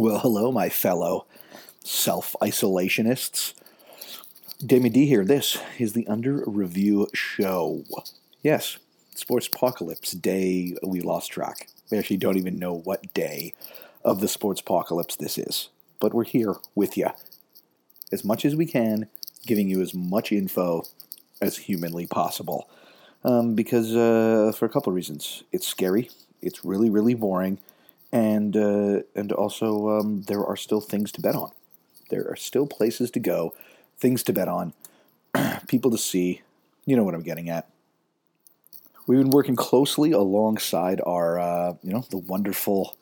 Well, hello, my fellow self isolationists. Damon D here. This is the Under Review Show. Yes, Sportspocalypse Day. We lost track. We actually don't even know what day of the Sportspocalypse this is, but we're here with you as much as we can, giving you as much info as humanly possible. Um, because uh, for a couple of reasons, it's scary, it's really, really boring, and uh, and also um, there are still things to bet on. There are still places to go, things to bet on, people to see. You know what I'm getting at. We've been working closely alongside our, uh, you know, the wonderful,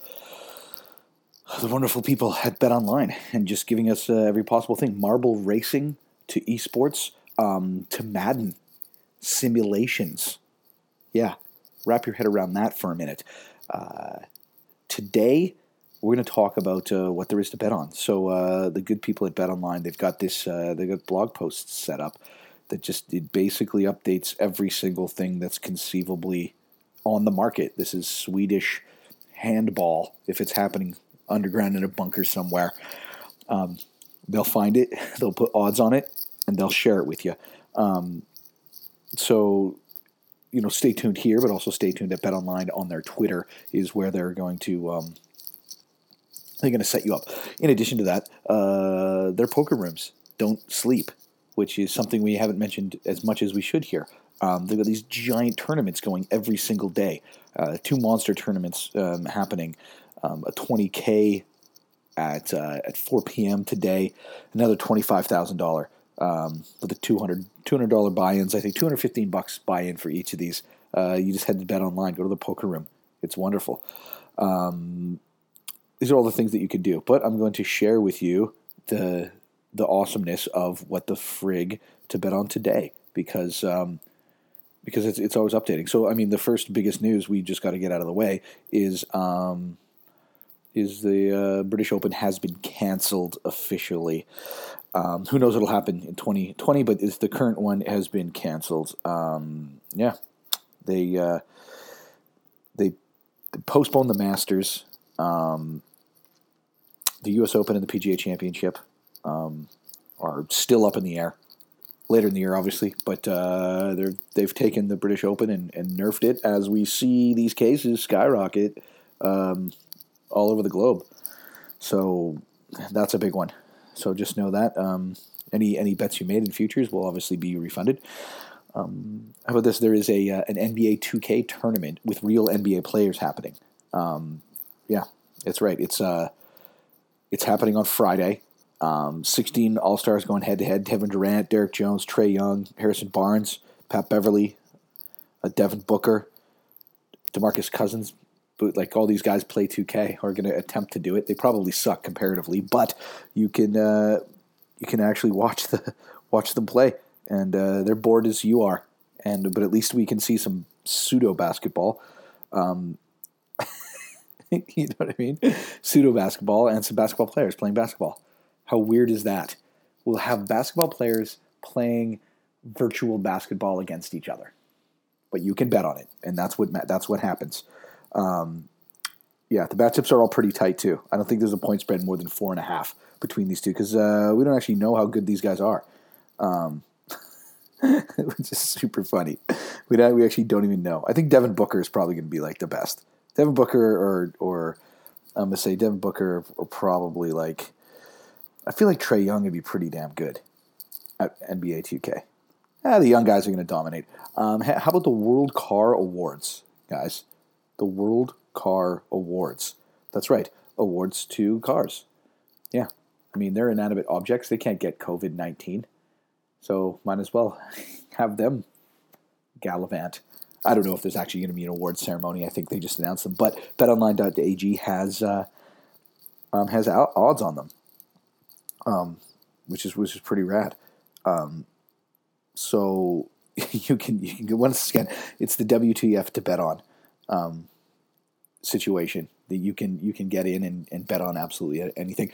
the wonderful people at Bet Online, and just giving us uh, every possible thing: marble racing to esports, um, to Madden simulations. Yeah, wrap your head around that for a minute. Uh, today, we're going to talk about uh, what there is to bet on. So uh, the good people at Bet Online, they've got this, uh, they've got blog posts set up that just it basically updates every single thing that's conceivably on the market. This is Swedish handball. If it's happening underground in a bunker somewhere, um, they'll find it, they'll put odds on it, and they'll share it with you. Um, so you know, stay tuned here, but also stay tuned at Bet Online on their Twitter is where they're going to um, they're going to set you up. In addition to that, uh, their poker rooms don't sleep, which is something we haven't mentioned as much as we should here. Um, they've got these giant tournaments going every single day. Uh, two monster tournaments um, happening. Um, a 20k at uh, at 4 p.m. today. Another twenty-five thousand dollar um, with the 200 $200 buy-ins. I think 215 bucks buy-in for each of these. Uh, you just head to bet online, go to the poker room. It's wonderful. Um, these are all the things that you could do. But I'm going to share with you the the awesomeness of what the frig to bet on today because um, because it's it's always updating. So I mean, the first biggest news we just got to get out of the way is um, is the uh, British Open has been cancelled officially. Um, who knows what'll happen in 2020, but is the current one has been canceled. Um, yeah, they uh, they postponed the Masters, um, the U.S. Open, and the PGA Championship um, are still up in the air. Later in the year, obviously, but uh, they're they've taken the British Open and, and nerfed it as we see these cases skyrocket um, all over the globe. So that's a big one. So just know that um, any any bets you made in futures will obviously be refunded. Um, how about this? There is a uh, an NBA 2K tournament with real NBA players happening. Um, yeah, it's right. It's uh, it's happening on Friday. Um, 16 All Stars going head to head. Kevin Durant, Derrick Jones, Trae Young, Harrison Barnes, Pat Beverley, uh, Devin Booker, DeMarcus Cousins, but like all these guys play 2K are going to attempt to do it. They probably suck comparatively, but you can uh, you can actually watch the watch them play, and uh, they're bored as you are. And but at least we can see some pseudo basketball. Um, you know what I mean? Pseudo basketball and some basketball players playing basketball. How weird is that? We'll have basketball players playing virtual basketball against each other, but you can bet on it, and that's what that's what happens. Um, yeah, the matchups are all pretty tight too. I don't think there's a point spread more than four and a half between these two because uh, we don't actually know how good these guys are, um, which is super funny. We don't, we actually don't even know. I think Devin Booker is probably going to be like the best. Devin Booker or or I'm gonna say Devin Booker or probably like I feel like Trae Young would be pretty damn good at NBA 2K. Ah, the young guys are going to dominate. Um, how about the World Car Awards, guys? The World Car Awards. That's right, awards to cars. Yeah, I mean, they're inanimate objects. They can't get COVID 19. So might as well have them gallivant. I don't know if there's actually going to be an award ceremony. I think they just announced them. But betonline.ag has uh, um, has odds on them, um, which is which is pretty rad. Um, so you can you can once again, it's the WTF to bet on um, situation that you can you can get in and, and bet on absolutely anything.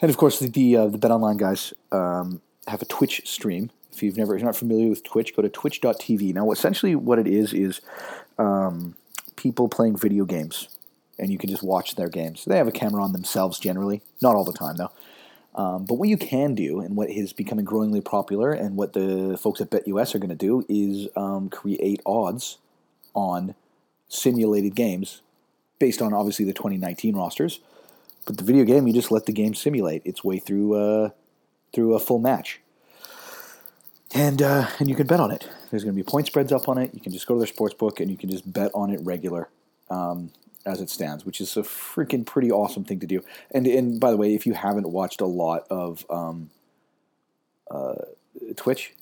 And of course, the the, uh, the Bet Online guys um, have a Twitch stream. If you've never if you're not familiar with Twitch, go to twitch.tv. Now, essentially, what it is is um, people playing video games and you can just watch their games. They have a camera on themselves generally, not all the time though. Um, but what you can do, and what is becoming growingly popular, and what the folks at BetUS are going to do, is um, create odds on simulated games based on obviously the 2019 rosters. But the video game, you just let the game simulate its way through uh, through a full match, and uh, and you can bet on it. There's going to be point spreads up on it. You can just go to their sports book and you can just bet on it regular. Um, as it stands, which is a freaking pretty awesome thing to do. And and by the way, if you haven't watched a lot of um, uh, Twitch,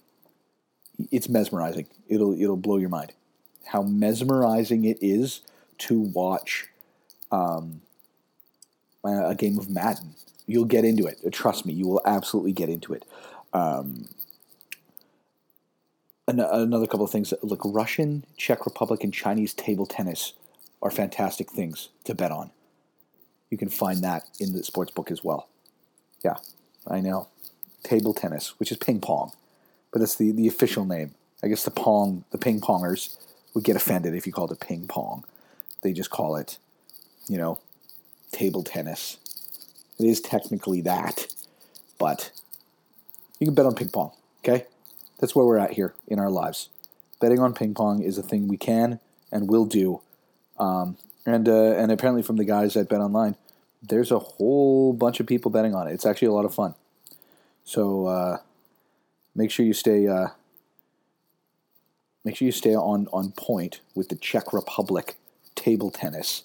it's mesmerizing. It'll it'll blow your mind how mesmerizing it is to watch um, a game of Madden. You'll get into it. Trust me, you will absolutely get into it. Um, another couple of things. Look, Russian, Czech Republic, and Chinese table tennis are fantastic things to bet on. You can find that in the sports book as well. Yeah, I know. Table tennis, which is ping pong, but that's the, the official name. I guess the pong, the ping pongers would get offended if you called it ping pong. They just call it, you know, table tennis. It is technically that, but you can bet on ping pong, okay? That's where we're at here in our lives. Betting on ping pong is a thing we can and will do um, and uh, and apparently from the guys at Bet Online, there's a whole bunch of people betting on it. It's actually a lot of fun. So uh, make sure you stay uh, make sure you stay on on point with the Czech Republic table tennis.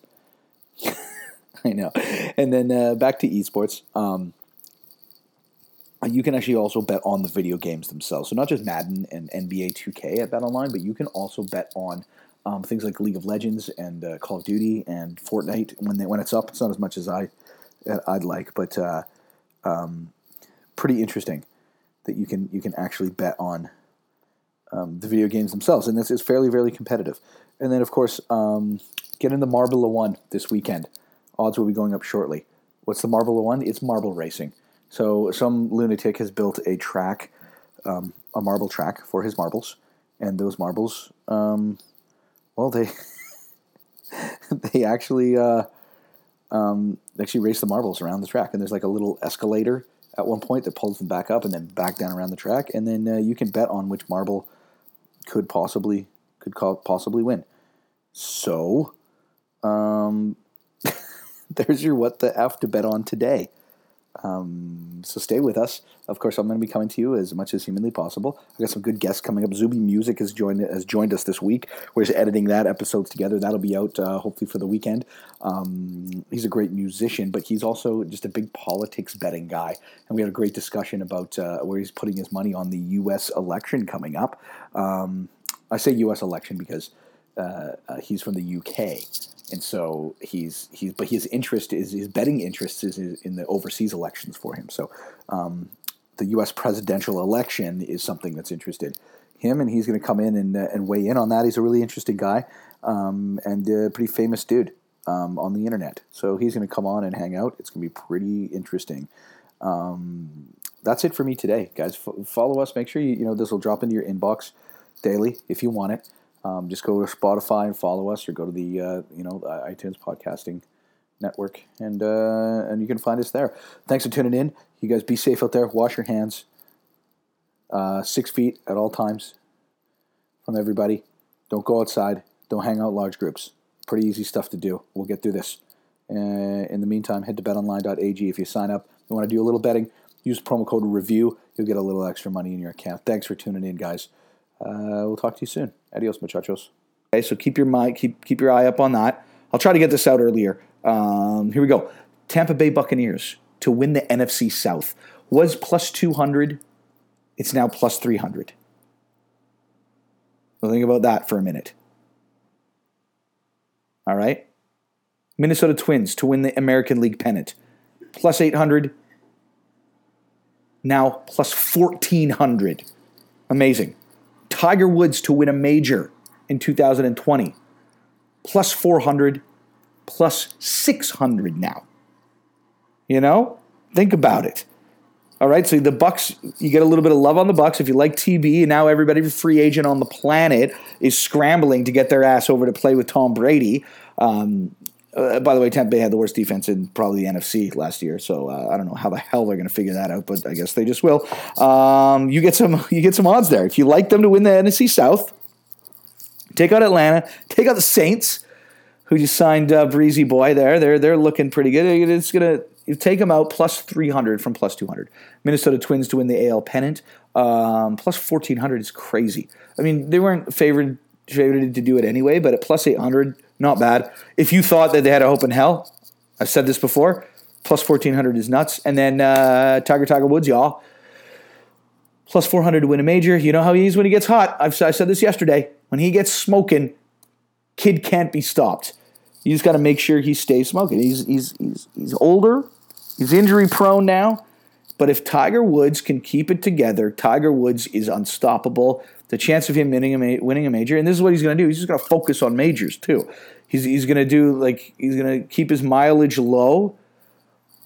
I know. And then uh, back to esports. Um, you can actually also bet on the video games themselves. So not just Madden and NBA 2K at Bet Online, but you can also bet on um, things like League of Legends and uh, Call of Duty and Fortnite when they when it's up. It's not as much as I I'd like, but uh, um, pretty interesting that you can you can actually bet on um, the video games themselves, and this is fairly fairly competitive. And then of course um, get Marbula One this weekend. Odds will be going up shortly. What's the Marbula One? It's marble racing. So some lunatic has built a track, um, a marble track for his marbles, and those marbles um, well, they they actually uh, um, actually race the marbles around the track, and there's like a little escalator at one point that pulls them back up and then back down around the track, and then uh, you can bet on which marble could possibly could possibly win. So, um, there's your what the f to bet on today. Um, so stay with us. Of course, I'm going to be coming to you as much as humanly possible. I got some good guests coming up. Zuby Music has joined has joined us this week. We're just editing that episode together. That'll be out uh, hopefully for the weekend. Um, he's a great musician, but he's also just a big politics betting guy. And we had a great discussion about uh, where he's putting his money on the U.S. election coming up. Um, I say U.S. election because uh, uh, he's from the U.K and so he's he's but his interest is his betting interest is in the overseas elections for him. So um, the U.S. presidential election is something that's interested him, and he's going to come in and uh, and weigh in on that. He's a really interesting guy um, and a pretty famous dude um, on the internet. So he's going to come on and hang out. It's going to be pretty interesting. Um, that's it for me today, guys. F- follow us. Make sure you you know this will drop into your inbox daily if you want it. Um, just go to Spotify and follow us, or go to the uh, you know iTunes podcasting network, and uh, and you can find us there. Thanks for tuning in. You guys be safe out there. Wash your hands. Uh, six feet at all times from everybody. Don't go outside. Don't hang out large groups. Pretty easy stuff to do. We'll get through this. Uh, in the meantime, head to betonline.ag. If you sign up, you want to do a little betting, use promo code REVIEW. You'll get a little extra money in your account. Thanks for tuning in, guys. Uh, we'll talk to you soon. Adios, muchachos. Okay, so keep your mind, keep keep your eye up on that. I'll try to get this out earlier. Um, here we go. Tampa Bay Buccaneers to win the NFC South was plus 200. It's now plus 300. So think about that for a minute. All right. Minnesota Twins to win the American League pennant. Plus 800. Now plus 1400. Amazing. Tiger Woods to win a major in 2020. Plus 400, plus 600 now. You know? Think about it. All right, so the Bucks, you get a little bit of love on the Bucks if you like TB, and now everybody free agent on the planet is scrambling to get their ass over to play with Tom Brady. Um, Uh, by the way, Tampa Bay had the worst defense in probably the NFC last year, so uh, I don't know how the hell they're going to figure that out, but I guess they just will. Um, you get some you get some odds there if you like them to win the NFC South. Take out Atlanta. Take out the Saints, who just signed uh, Breezy Boy there. They're they're looking pretty good. It's gonna take them out plus three hundred from plus two hundred. Minnesota Twins to win the AL pennant. Um, plus fourteen hundred is crazy. I mean, they weren't favored favored to do it anyway, but at plus eight hundred not bad. If you thought that they had a hope in hell, I've said this before, plus 1400 is nuts. And then uh, Tiger Tiger Woods, y'all, plus 400 to win a major. You know how he is when he gets hot. I've, I said this yesterday. When he gets smoking, kid can't be stopped. You just got to make sure he stays smoking. He's, he's, he's, he's older, he's injury prone now. But if Tiger Woods can keep it together, Tiger Woods is unstoppable the chance of him winning a, ma- winning a major. And this is what he's going to do. He's just going to focus on majors too. He's he's going to do like he's going to keep his mileage low.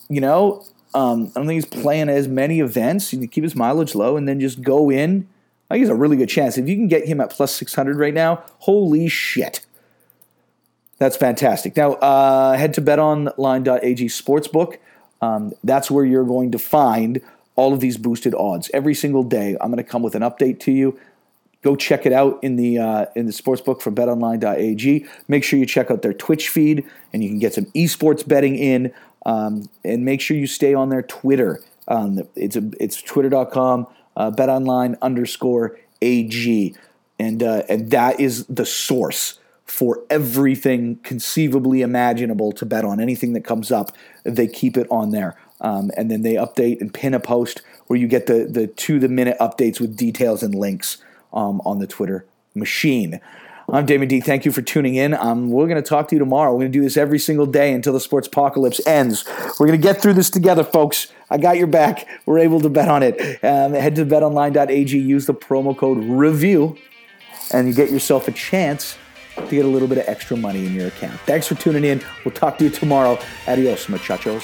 You know, um, I don't think he's playing as many events. He keep his mileage low and then just go in. I think he's a really good chance. If you can get him at plus six hundred right now, holy shit. That's fantastic. Now, uh, head to betonline.ag sportsbook. Um, that's where you're going to find all of these boosted odds. Every single day, I'm going to come with an update to you. Go check it out in the uh, in the sportsbook from betonline.ag. Make sure you check out their Twitch feed and you can get some esports betting in. Um, and make sure you stay on their Twitter. Um, it's a, it's twitter.com uh, betonline underscore ag, and uh, and that is the source for everything conceivably imaginable to bet on. Anything that comes up, they keep it on there. Um, and then they update and pin a post where you get the the to the minute updates with details and links um, on the Twitter machine. I'm Damon D. Thank you for tuning in. Um, we're going to talk to you tomorrow. We're going to do this every single day until the sports apocalypse ends. We're going to get through this together, folks. I got your back. We're able to bet on it. Um, head to betonline.ag, use the promo code REVIEW, and you get yourself a chance to get a little bit of extra money in your account. Thanks for tuning in. We'll talk to you tomorrow. Adios, muchachos.